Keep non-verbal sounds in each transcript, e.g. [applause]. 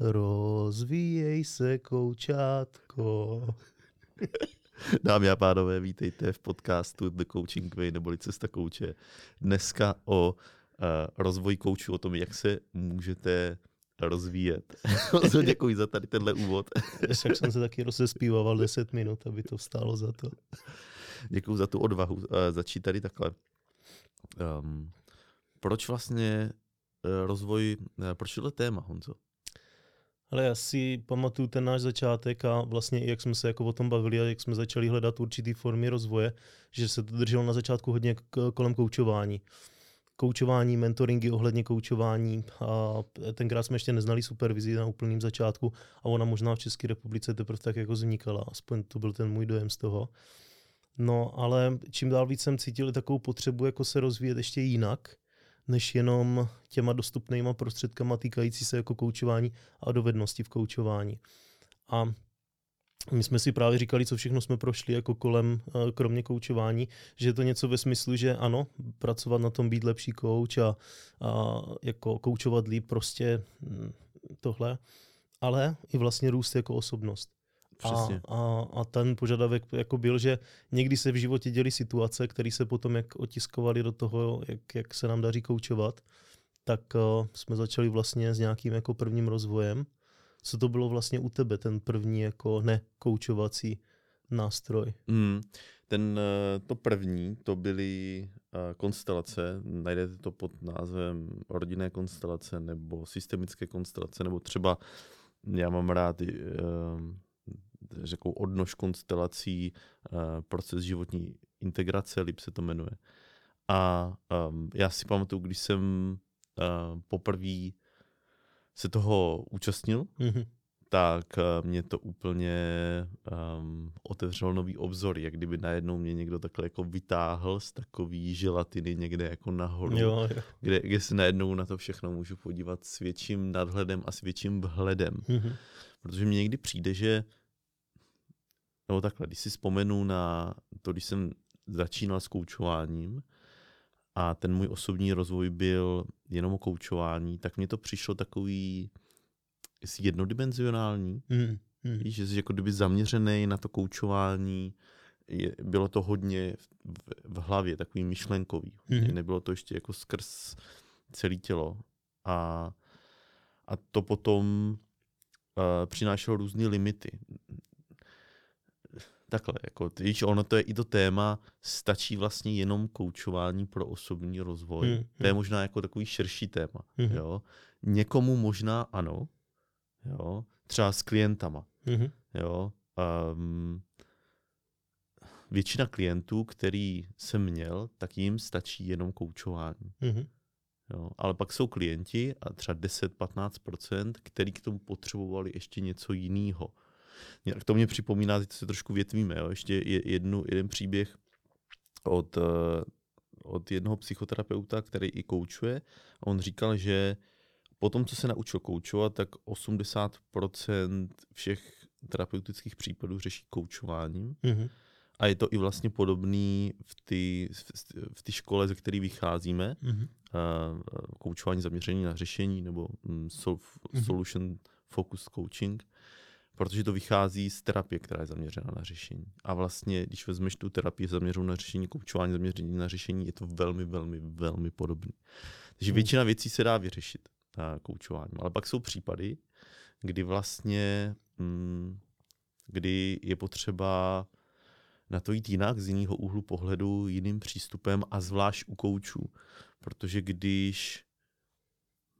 Rozvíjej se, koučátko. [laughs] Dámy a pánové, vítejte v podcastu The Coaching Way, neboli Cesta kouče. Dneska o uh, rozvoji koučů, o tom, jak se můžete rozvíjet. [laughs] Děkuji za tady tenhle úvod. Však jsem se taky rozespíval 10 minut, aby to stálo za to. [laughs] Děkuji za tu odvahu uh, začít tady takhle. Um, proč vlastně uh, rozvoj, uh, proč tohle téma, Honzo? Ale já si pamatuju ten náš začátek a vlastně jak jsme se jako o tom bavili a jak jsme začali hledat určitý formy rozvoje, že se to drželo na začátku hodně kolem koučování. Koučování, mentoringy ohledně koučování a tenkrát jsme ještě neznali supervizi na úplném začátku a ona možná v České republice teprve tak jako vznikala, aspoň to byl ten můj dojem z toho. No ale čím dál víc jsem cítil takovou potřebu jako se rozvíjet ještě jinak, než jenom těma dostupnýma prostředkama týkající se jako koučování a dovednosti v koučování. A my jsme si právě říkali, co všechno jsme prošli jako kolem, eh, kromě koučování, že je to něco ve smyslu, že ano, pracovat na tom, být lepší kouč a, a jako koučovat líp prostě hm, tohle, ale i vlastně růst jako osobnost. A, a, a ten požadavek jako byl, že někdy se v životě děly situace, které se potom jak otiskovaly do toho, jak, jak se nám daří koučovat, tak uh, jsme začali vlastně s nějakým jako prvním rozvojem. Co to bylo vlastně u tebe, ten první jako nekoučovací nástroj? Mm, ten, eh, to první, to byly uh, konstelace, najdete to pod názvem rodinné konstelace nebo systemické konstelace, nebo třeba já mám rád uh, řekou odnož konstelací, uh, proces životní integrace, líp se to jmenuje. A um, já si pamatuju, když jsem uh, poprvé se toho účastnil, mm-hmm. tak uh, mě to úplně um, otevřelo nový obzor, jak kdyby najednou mě někdo takhle jako vytáhl z takový želatiny někde jako nahoru, jo, jo. Kde, kde se najednou na to všechno můžu podívat s větším nadhledem a s větším vhledem. Mm-hmm. Protože mně někdy přijde, že nebo takhle, když si vzpomenu na to, když jsem začínal s koučováním a ten můj osobní rozvoj byl jenom o koučování, tak mně to přišlo takový jednodimenzionální. Mm, mm. Víš, že jsi jako kdyby zaměřený na to koučování, je, bylo to hodně v, v hlavě, takový myšlenkový. Mm. Nebylo to ještě jako skrz celé tělo. A, a to potom uh, přinášelo různé limity takhle, jako, víš, ono to je i to téma, stačí vlastně jenom koučování pro osobní rozvoj. Hmm, to je hmm. možná jako takový širší téma, hmm. jo. Někomu možná ano, jo, třeba s klientama, hmm. jo. Um, většina klientů, který jsem měl, tak jim stačí jenom koučování. hmm Jo, ale pak jsou klienti, a třeba 10-15%, který k tomu potřebovali ještě něco jiného. Jinak to mě připomíná, teď se trošku větvíme, jo, ještě jednu, jeden příběh od, eh, od jednoho psychoterapeuta, který i koučuje. On říkal, že po tom, co se naučil koučovat, tak 80% všech terapeutických případů řeší koučováním. Mm-hmm. A je to i vlastně podobný v té v ty škole, ze které vycházíme. Mm-hmm. Uh, koučování zaměření na řešení nebo um, sol, mm-hmm. solution focused coaching protože to vychází z terapie, která je zaměřena na řešení. A vlastně, když vezmeš tu terapii zaměřenou na řešení, koučování zaměření na řešení, je to velmi, velmi, velmi podobné. Takže hmm. většina věcí se dá vyřešit na koučování. Ale pak jsou případy, kdy vlastně, mm, kdy je potřeba na to jít jinak, z jiného úhlu pohledu, jiným přístupem a zvlášť u koučů. Protože když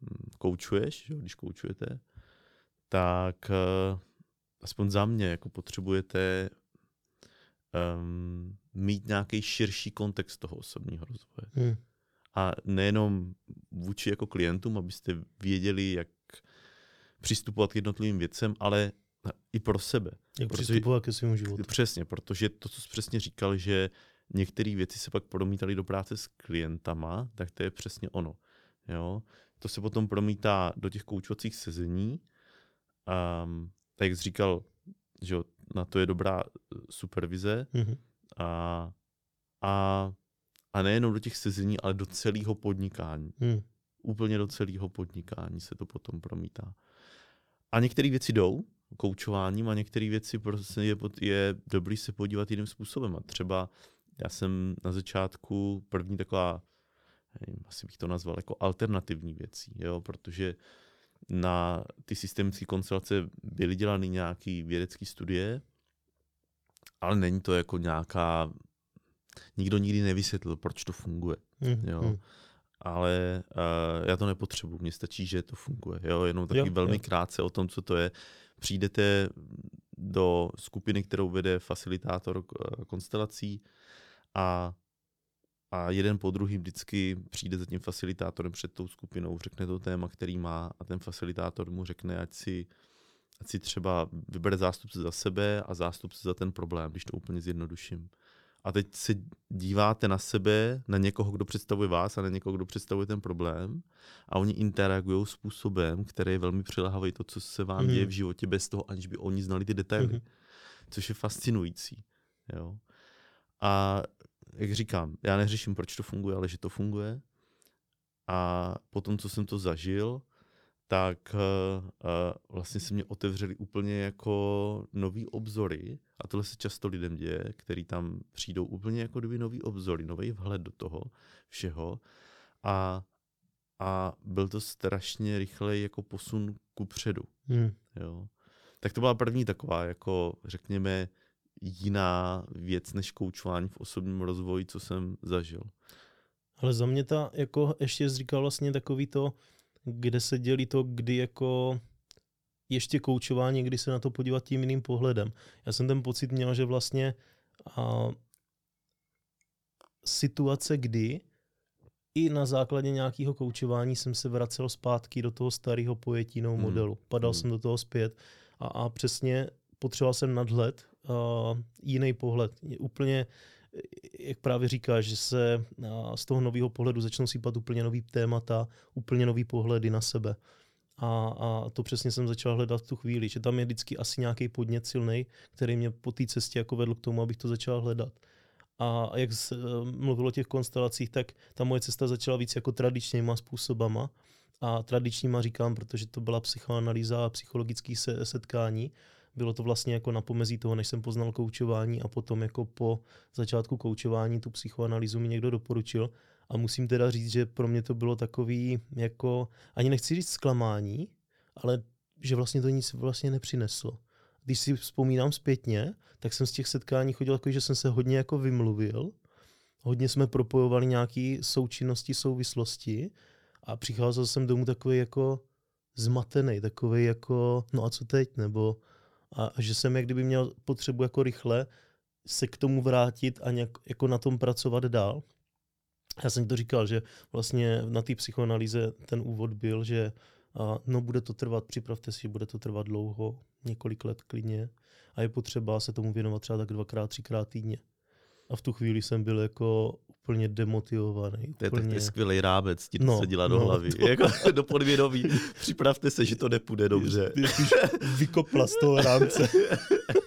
mm, koučuješ, když koučujete, tak eh, aspoň za mě, jako potřebujete um, mít nějaký širší kontext toho osobního rozvoje. Hmm. A nejenom vůči jako klientům, abyste věděli, jak přistupovat k jednotlivým věcem, ale i pro sebe. Jak protože, přistupovat ke svému životu. Přesně, protože to, co jsi přesně říkal, že některé věci se pak promítaly do práce s klientama, tak to je přesně ono. Jo? To se potom promítá do těch koučovacích sezení. Um, tak jak jsi říkal, že na to je dobrá eh, supervize mm-hmm. a, a, a nejenom do těch sezení, ale do celého podnikání. Mm. Úplně do celého podnikání se to potom promítá. a některé věci jdou koučováním a některé věci prostě je, je dobrý se podívat jiným způsobem. A třeba já jsem na začátku první taková, nevím, asi bych to nazval jako alternativní věcí, jo, protože na ty systemické konstelace byly dělány nějaké vědecké studie, ale není to jako nějaká, nikdo nikdy nevysvětlil, proč to funguje. Mm, jo. Mm. Ale uh, já to nepotřebuji, mně stačí, že to funguje. Jo? Jenom taky jo, velmi jo. krátce o tom, co to je. Přijdete do skupiny, kterou vede facilitátor eh, konstelací a a jeden po druhý vždycky přijde za tím facilitátorem před tou skupinou, řekne to téma, který má a ten facilitátor mu řekne, ať si, ať si třeba vybere zástupce za sebe a zástupce za ten problém, když to úplně zjednoduším. A teď se díváte na sebe, na někoho, kdo představuje vás a na někoho, kdo představuje ten problém a oni interagují způsobem, který je velmi přilehavý to, co se vám mm. děje v životě bez toho, aniž by oni znali ty detaily. Mm. Což je fascinující. Jo? A jak říkám, já neřeším, proč to funguje, ale že to funguje. A potom, co jsem to zažil, tak uh, vlastně se mě otevřely úplně jako nový obzory a tohle se často lidem děje, který tam přijdou úplně jako kdyby nový obzory, nový vhled do toho všeho a, a byl to strašně rychlej jako posun ku předu. Hmm. Jo. Tak to byla první taková, jako řekněme, jiná věc než koučování v osobním rozvoji, co jsem zažil. Ale za mě ta, jako ještě říkal vlastně takový to, kde se dělí to, kdy jako ještě koučování, kdy se na to podívat tím jiným pohledem. Já jsem ten pocit měl, že vlastně a, situace, kdy i na základě nějakého koučování jsem se vracel zpátky do toho starého pojetí hmm. modelu. Padal hmm. jsem do toho zpět a, a přesně potřeboval jsem nadhled, uh, jiný pohled. Úplně, jak právě říkáš, že se uh, z toho nového pohledu začnou sípat úplně nový témata, úplně nový pohledy na sebe. A, a to přesně jsem začal hledat v tu chvíli, že tam je vždycky asi nějaký podnět silný, který mě po té cestě jako vedl k tomu, abych to začal hledat. A jak se mluvilo o těch konstelacích, tak ta moje cesta začala víc jako tradičníma způsobama. A tradičníma říkám, protože to byla psychoanalýza a psychologické setkání, bylo to vlastně jako na pomezí toho, než jsem poznal koučování a potom jako po začátku koučování tu psychoanalýzu mi někdo doporučil. A musím teda říct, že pro mě to bylo takový jako, ani nechci říct zklamání, ale že vlastně to nic vlastně nepřineslo. Když si vzpomínám zpětně, tak jsem z těch setkání chodil jako, že jsem se hodně jako vymluvil, hodně jsme propojovali nějaké součinnosti, souvislosti a přicházel jsem domů takový jako zmatený, takový jako, no a co teď, nebo a že jsem jak kdyby měl potřebu jako rychle se k tomu vrátit a nějak jako na tom pracovat dál. Já jsem to říkal, že vlastně na té psychoanalýze ten úvod byl, že a no bude to trvat, připravte si, bude to trvat dlouho, několik let klidně a je potřeba se tomu věnovat třeba tak dvakrát, třikrát týdně. A v tu chvíli jsem byl jako úplně demotivovaný. To je, úplně... je skvělý rábec, ti no, se dělá do no, hlavy. To... [laughs] jako do podvědomí. Připravte se, že to nepůjde dobře. vykopla z toho rámce.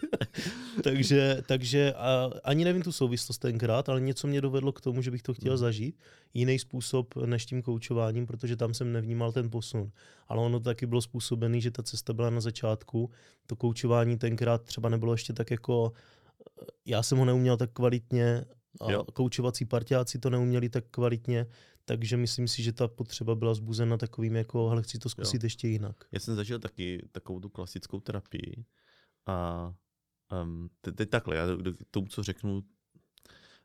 [laughs] takže takže a, ani nevím tu souvislost tenkrát, ale něco mě dovedlo k tomu, že bych to chtěl hmm. zažít. Jiný způsob než tím koučováním, protože tam jsem nevnímal ten posun. Ale ono taky bylo způsobený, že ta cesta byla na začátku. To koučování tenkrát třeba nebylo ještě tak jako já jsem ho neuměl tak kvalitně a jo. koučovací partiáci to neuměli tak kvalitně, takže myslím si, že ta potřeba byla zbuzena takovým jako, ale chci to zkusit jo. ještě jinak. Já jsem zažil taky takovou tu klasickou terapii a um, teď, teď takhle, já k tomu, co řeknu,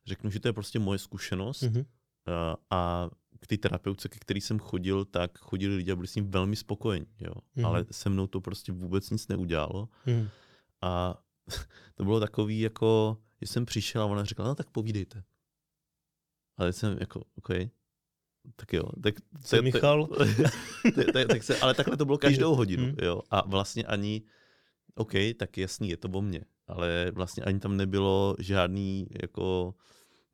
řeknu, že to je prostě moje zkušenost mm-hmm. a, a k té terapeutce, ke který jsem chodil, tak chodili lidi a byli s ním velmi spokojení, jo. Mm-hmm. Ale se mnou to prostě vůbec nic neudělalo. Mm-hmm. A [laughs] to bylo takový jako, že jsem přišel a ona řekla, no tak povídejte. Ale jsem jako, OK, tak jo. Tak, to, Michal? [laughs] tak, tak, tak se, ale takhle to bylo každou [laughs] hodinu, hmm. jo. A vlastně ani, OK, tak jasný, je to o mně. Ale vlastně ani tam nebylo žádný jako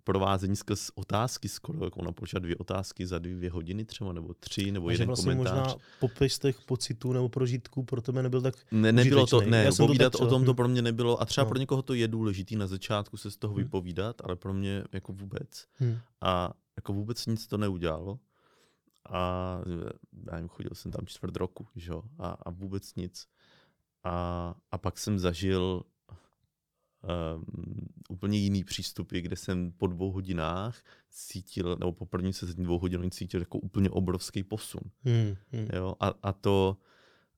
provázení skrz otázky skoro, jako ona položila dvě otázky za dvě hodiny třeba, nebo tři, nebo a jeden vlastně komentář. možná popis těch pocitů nebo prožitků pro tebe nebyl tak Ne, nebylo to, ne, Já povídat to o tom to pro mě nebylo, a třeba no. pro někoho to je důležitý na začátku se z toho hmm. vypovídat, ale pro mě jako vůbec. Hmm. A jako vůbec nic to neudělalo. A já nevím, chodil jsem tam čtvrt roku, že? A, a vůbec nic. a, a pak jsem zažil um, úplně jiný přístupy, kde jsem po dvou hodinách cítil, nebo po první se dvou hodin cítil jako úplně obrovský posun. Hmm, hmm. Jo? A, a, to,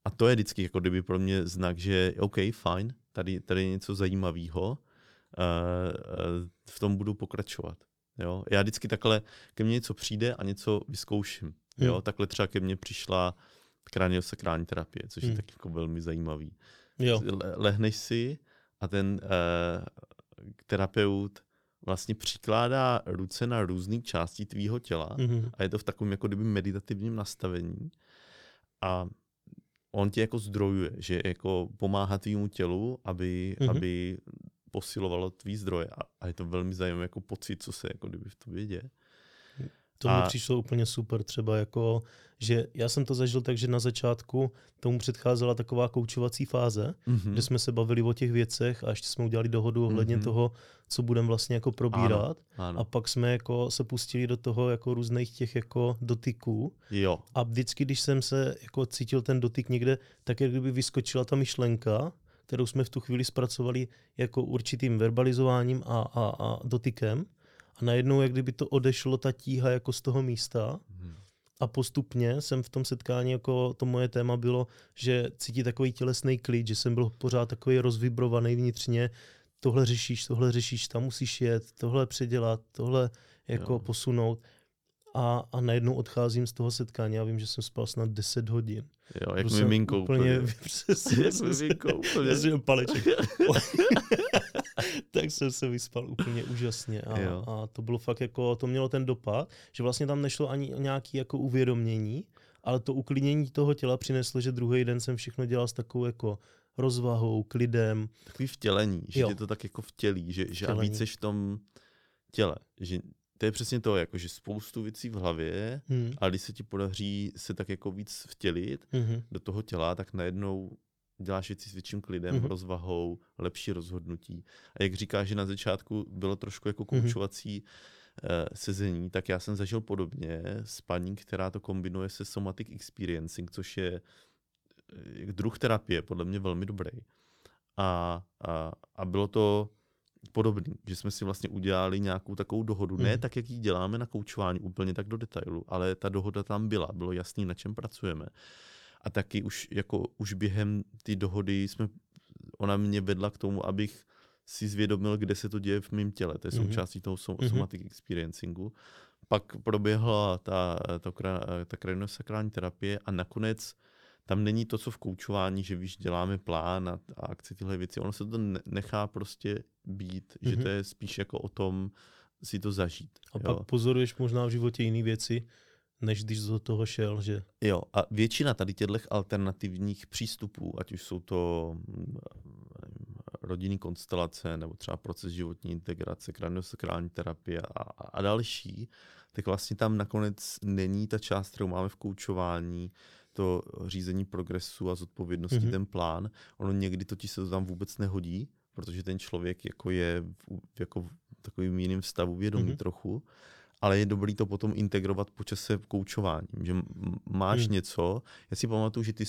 a to je vždycky jako kdyby pro mě znak, že OK, fajn, tady, tady je něco zajímavého, uh, uh, v tom budu pokračovat. Jo? Já vždycky takhle, ke mně něco přijde a něco vyzkouším. Jo? Hmm. Takhle třeba ke mně přišla kraniosakrální terapie, což hmm. je taky jako velmi zajímavý. Jo. Lehneš si a ten uh, terapeut vlastně přikládá ruce na různé části tvýho těla mm-hmm. a je to v takovém jako kdyby meditativním nastavení a on tě jako zdrojuje, že jako pomáhá tvýmu tělu, aby, mm-hmm. aby posilovalo tvý zdroje a, a je to velmi zajímavý jako pocit, co se jako kdyby v tobě děje. To a... mi přišlo úplně super, třeba jako, že já jsem to zažil tak, že na začátku tomu předcházela taková koučovací fáze, mm-hmm. kde jsme se bavili o těch věcech a ještě jsme udělali dohodu ohledně mm-hmm. toho, co budeme vlastně jako probírat. Ano, ano. A pak jsme jako se pustili do toho jako různých těch jako dotyků. Jo. A vždycky, když jsem se jako cítil ten dotyk někde, tak jak kdyby vyskočila ta myšlenka, kterou jsme v tu chvíli zpracovali jako určitým verbalizováním a, a, a dotykem a najednou, jak kdyby to odešlo ta tíha jako z toho místa hmm. a postupně jsem v tom setkání, jako to moje téma bylo, že cítí takový tělesný klid, že jsem byl pořád takový rozvibrovaný vnitřně, tohle řešíš, tohle řešíš, tam musíš jet, tohle předělat, tohle jako jo. posunout a, a najednou odcházím z toho setkání a vím, že jsem spal snad 10 hodin. Jo, jak miminko úplně. úplně. Přesně, jak miminko úplně. Já jsem paleček. [laughs] tak jsem se vyspal úplně úžasně a, a to bylo fakt jako, to mělo ten dopad, že vlastně tam nešlo ani nějaký jako uvědomění, ale to uklidnění toho těla přineslo, že druhý den jsem všechno dělal s takovou jako rozvahou, klidem. Takový vtělení, že jo. je to tak jako vtělí, že, že a více v tom těle, že to je přesně to, jako že spoustu věcí v hlavě, hmm. a když se ti podaří se tak jako víc vtělit hmm. do toho těla, tak najednou děláš věci s větším klidem, hmm. rozvahou, lepší rozhodnutí. A jak říkáš, že na začátku bylo trošku jako mhm. koučovací hmm. sezení, tak já jsem zažil podobně s paní, která to kombinuje se somatic experiencing, což je eh, druh terapie, podle mě velmi dobrý. A, a, a bylo to podobný, že jsme si vlastně udělali nějakou takovou dohodu, ne mhm. tak, jak ji děláme na koučování úplně tak do detailu, ale ta dohoda tam byla, bylo jasný, na čem pracujeme. A taky už, jako, už během té dohody jsme, ona mě vedla k tomu, abych si zvědomil, kde se to děje v mém těle. To je mm. součástí toho som- mm. somatic experiencingu. Pak proběhla ta, ta, ta kraniosakrální terapie a nakonec tam není to, co v koučování, že víš, děláme plán a, a akci tyhle věci. Ono se to nechá prostě být, mm-hmm. že to mhm. je spíš jako o tom si to zažít. A jo. pak pozoruješ možná v životě jiné věci, než když do toho šel, že? Jo, a většina tady těchto alternativních přístupů, ať už jsou to mm, rodinný konstelace, nebo třeba proces životní integrace, kraniosakrální terapie a, a další, tak vlastně tam nakonec není ta část, kterou máme v koučování, to řízení progresu a zodpovědnosti, mm-hmm. ten plán. Ono někdy totiž se to tam vůbec nehodí, protože ten člověk jako je v, jako v takovým jiným stavu vědomí mm-hmm. trochu, ale je dobrý to potom integrovat po čase koučováním, že máš mm. něco, já si pamatuju, že ty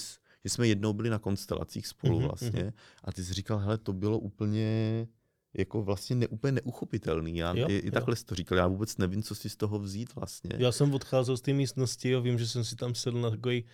že jsme jednou byli na konstelacích spolu mm-hmm, vlastně mm-hmm. a ty jsi říkal, hele, to bylo úplně jako vlastně ne, úplně neuchopitelný. Já, jo, i, i takhle jsi to říkal, já vůbec nevím, co si z toho vzít vlastně. Já jsem odcházel z té místnosti a vím, že jsem si tam sedl na takový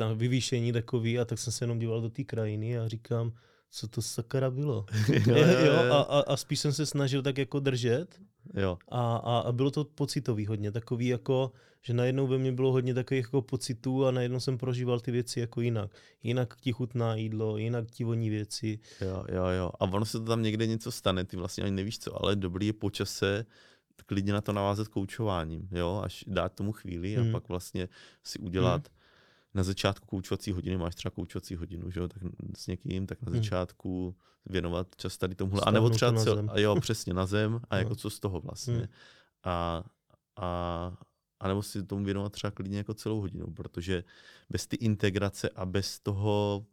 na vyvýšení takový a tak jsem se jenom díval do té krajiny a říkám, co to sakara bylo. [laughs] jo, jo, jo. A, a, a spíš jsem se snažil tak jako držet jo. A, a, a bylo to pocitový hodně, takový jako, že najednou ve mně bylo hodně takových jako pocitů a najednou jsem prožíval ty věci jako jinak. Jinak ti chutná jídlo, jinak ti voní věci. Jo, jo, jo. A ono se to tam někde něco stane, ty vlastně ani nevíš co, ale dobrý je počase klidně na to navázat koučováním, jo, až dát tomu chvíli a hmm. pak vlastně si udělat hmm na začátku koučovací hodiny máš třeba koučovací hodinu, že jo, tak s někým, tak na hmm. začátku věnovat čas tady tomuhle. A nebo třeba cel, a jo, přesně na zem a [laughs] jako co z toho vlastně. Hmm. A, a, a nebo si tomu věnovat třeba klidně jako celou hodinu, protože bez ty integrace a bez toho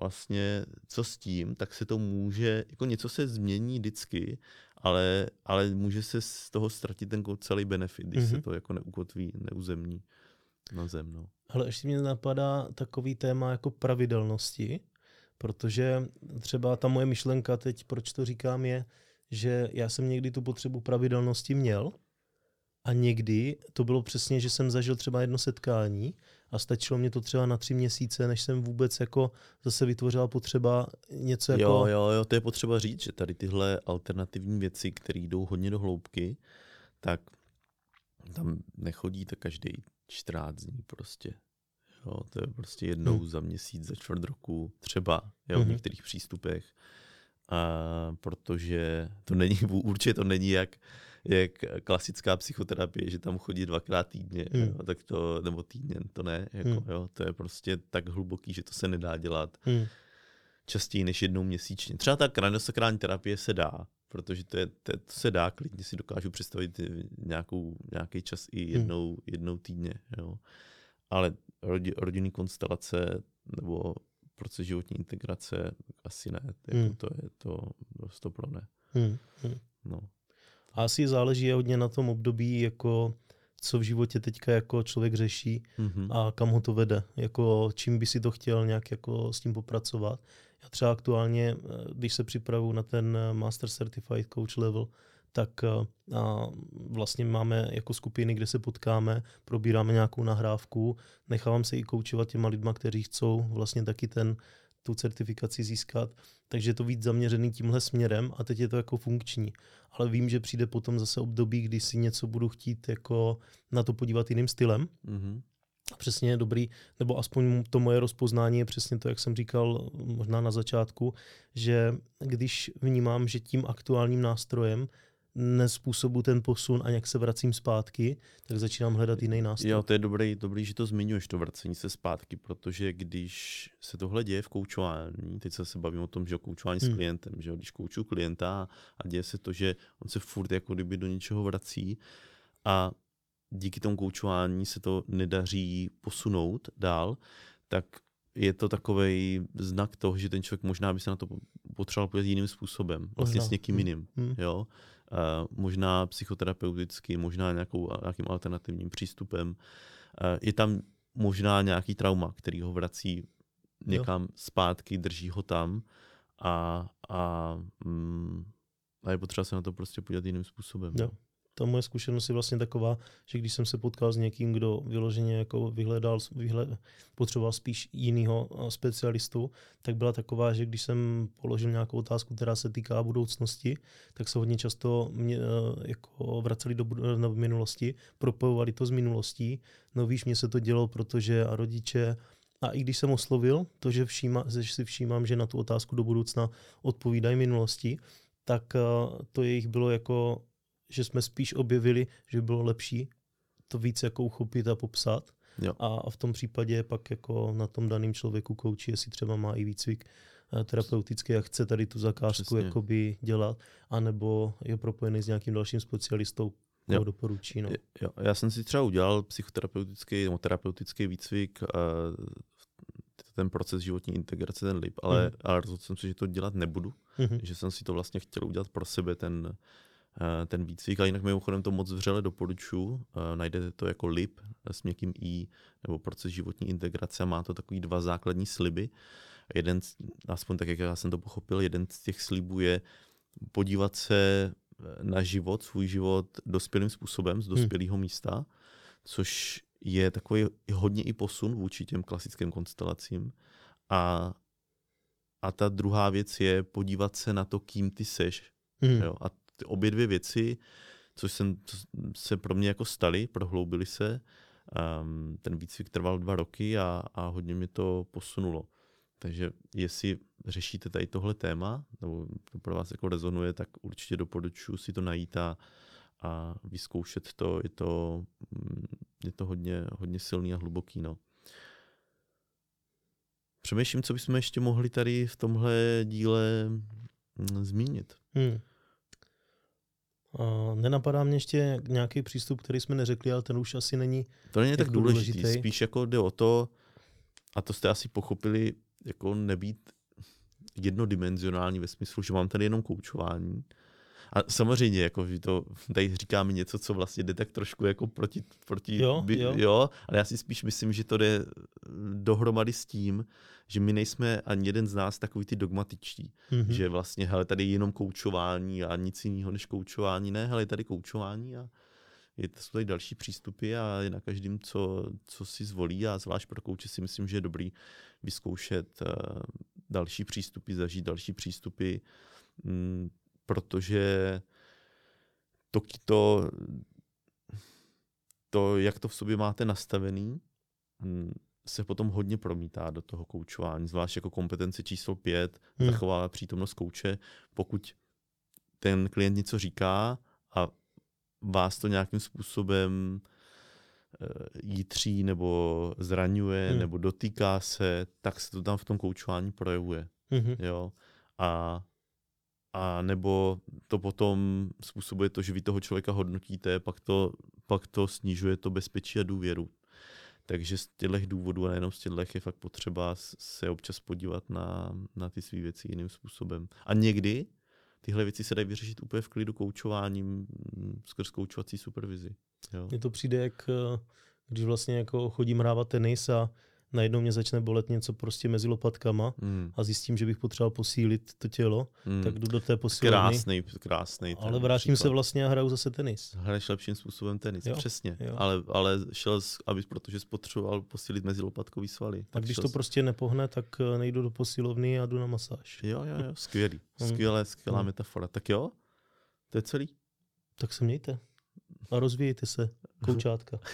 vlastně, co s tím, tak se to může, jako něco se změní vždycky, ale, ale může se z toho ztratit ten celý benefit, když mm-hmm. se to jako neukotví, neuzemní na zem. No. Ale ještě mě napadá takový téma jako pravidelnosti, Protože třeba ta moje myšlenka teď, proč to říkám, je, že já jsem někdy tu potřebu pravidelnosti měl a někdy to bylo přesně, že jsem zažil třeba jedno setkání a stačilo mě to třeba na tři měsíce, než jsem vůbec jako zase vytvořila potřeba něco jako... Jo, jo, jo, to je potřeba říct, že tady tyhle alternativní věci, které jdou hodně do hloubky, tak tam nechodíte každý 14 dní prostě. Jo, to je prostě jednou hmm. za měsíc, za čtvrt roku, třeba jo, hmm. v některých přístupech. A protože to není, určitě to není jak, jak klasická psychoterapie, že tam chodí dvakrát týdně, hmm. jo, tak to, nebo týdně, to ne, jako, hmm. jo, to je prostě tak hluboký, že to se nedá dělat hmm. častěji než jednou měsíčně. Třeba ta kraniosakrální terapie se dá, protože to, je, to, to se dá, klidně si dokážu představit nějakou, nějaký čas i hmm. jednou, hmm. jednou týdně, jo. Ale rodi, rodinný konstelace nebo proces životní integrace asi ne, to, hmm. to je to dost pro ne. Hmm. Hmm. No. A asi záleží hodně na tom období, jako co v životě teďka jako člověk řeší mm-hmm. a kam ho to vede, jako čím by si to chtěl nějak jako s tím popracovat. Já třeba aktuálně, eh, když se připravu na ten eh, Master Certified Coach Level, tak eh, a vlastně máme jako skupiny, kde se potkáme, probíráme nějakou nahrávku, nechávám se i koučovat těma lidma, kteří chcou vlastně taky ten, tu certifikaci získat, takže je to víc zaměřený tímhle směrem a teď je to jako funkční. Ale vím, že přijde potom zase období, kdy si něco budu chtít jako na to podívat jiným stylem. Mm-hmm. Přesně je dobrý, nebo aspoň to moje rozpoznání je přesně to, jak jsem říkal možná na začátku, že když vnímám, že tím aktuálním nástrojem nespůsobu ten posun a jak se vracím zpátky, tak začínám hledat jiný nástroj. Jo, to je dobrý, dobrý, že to zmiňuješ, to vracení se zpátky, protože když se tohle děje v koučování, teď se bavím o tom, že o koučování hmm. s klientem, že když koučuju klienta a děje se to, že on se furt jako kdyby do něčeho vrací a díky tomu koučování se to nedaří posunout dál, tak je to takový znak toho, že ten člověk možná by se na to potřeboval podívat jiným způsobem, vlastně možná. s někým hmm. jiným. Hmm. Jo? možná psychoterapeuticky, možná nějakou, nějakým alternativním přístupem. Je tam možná nějaký trauma, který ho vrací někam jo. zpátky, drží ho tam a, a, mm, a je potřeba se na to prostě podívat jiným způsobem. Jo ta moje zkušenost je vlastně taková, že když jsem se potkal s někým, kdo vyloženě jako vyhledal, vyhled, potřeboval spíš jiného specialistu, tak byla taková, že když jsem položil nějakou otázku, která se týká budoucnosti, tak se hodně často mě, e, jako vraceli do, do minulosti, propojovali to s minulostí. No víš, mně se to dělo, protože a rodiče a i když jsem oslovil to, že, všíma, že si všímám, že na tu otázku do budoucna odpovídají minulosti, tak e, to jejich bylo jako že jsme spíš objevili, že by bylo lepší to víc jako uchopit a popsat. Jo. A v tom případě pak jako na tom daném člověku kouči, jestli třeba má i výcvik eh, terapeutický a chce tady tu zakázku jakoby dělat, anebo je propojený s nějakým dalším specialistou, koho doporučí. No. Jo. Já jsem si třeba udělal psychoterapeutický nebo terapeutický výcvik, uh, ten proces životní integrace, ten LIP, ale, mm. ale rozhodl jsem si, že to dělat nebudu, mm-hmm. že jsem si to vlastně chtěl udělat pro sebe, ten, Eh, ten výcvik. A jinak mimochodem to moc vřele doporučuji. Eh, najdete to jako LIP s měkkým I nebo proces životní integrace. Má to takový dva základní sliby. Jeden, aspoň tak, jak já jsem to pochopil, jeden z těch slibů je podívat se eh, na život, svůj život dospělým způsobem z hmm. dospělého hmm. místa, což je takový hodně i posun vůči těm klasickým konstelacím. A, a ta druhá věc je podívat se na to, kým ty seš. Hmm. Jo? A ty obě dvě věci, což jsem, se pro mě jako staly, prohloubily se. Um, ten výcvik trval dva roky a, a hodně mi to posunulo. Takže jestli řešíte tady tohle téma, nebo to pro vás jako rezonuje, tak určitě doporučuji si to najít a, a vyzkoušet to. Je to, mm, je to hodně, hodně silný a hluboký. No. Přemýšlím, co bychom ještě mohli tady v tomhle díle mm, zmínit. Hmm. Uh, nenapadá mě ještě nějaký přístup, který jsme neřekli, ale ten už asi není To není tak jako důležitý. důležitý. Spíš jako jde o to, a to jste asi pochopili, jako nebýt jednodimenzionální ve smyslu, že mám tady jenom koučování, A samozřejmě, jako, že to tady říkáme něco, co vlastně jde tak trošku jako proti, proti jo, by, jo. jo, ale já si spíš myslím, že to jde dohromady s tím, že my nejsme ani jeden z nás takový ty dogmatičtí, mm-hmm. že vlastně, hele, tady je jenom koučování a nic jiného než koučování, ne, hele, tady koučování a je, to jsou tady další přístupy a je na každém, co, co si zvolí a zvlášť pro kouče si myslím, že je dobrý vyzkoušet uh, další přístupy, zažít další přístupy, mm, protože to, to, to, jak to v sobě máte nastavený, mm, se potom hodně promítá do toho koučování, zvlášť jako kompetenci číslo pět, hmm. taková přítomnost kouče, pokud ten klient něco říká a vás to nějakým způsobem eh, jítří nebo zraňuje hmm. nebo dotýká se, tak se to tam v tom koučování projevuje. Hmm. Jo? A, a nebo to potom způsobuje to, že vy toho člověka hodnotíte, pak to, pak to snižuje to bezpečí a důvěru. Takže z těchto důvodů a nejenom z těchto je fakt potřeba se občas podívat na, na ty své věci jiným způsobem. A někdy tyhle věci se dají vyřešit úplně v klidu koučováním mm, skrz koučovací supervizi. Mně to přijde, jak eh, když vlastně jako chodím hrávat tenis a najednou mě začne bolet něco prostě mezi lopatkama mm. a zjistím, že bych potřeboval posílit to tělo, mm. tak jdu do té posilovny. Krásný, krásný. Ale vrátím příklad. se vlastně a hraju zase tenis. Hraješ lepším způsobem tenis, jo. přesně. Jo. Ale, ale šel, aby, protože spotřeboval posílit mezi lopatkový svaly. A když to z... prostě nepohne, tak eh, nejdu do posilovny a jdu na masáž. Jo, jo, jo, skvělý. [laughs] Hmm. Skvělé, skvělá hmm. metafora. Tak jo, to je celý. Tak se mějte. A rozvíjejte se, koučátka. [laughs]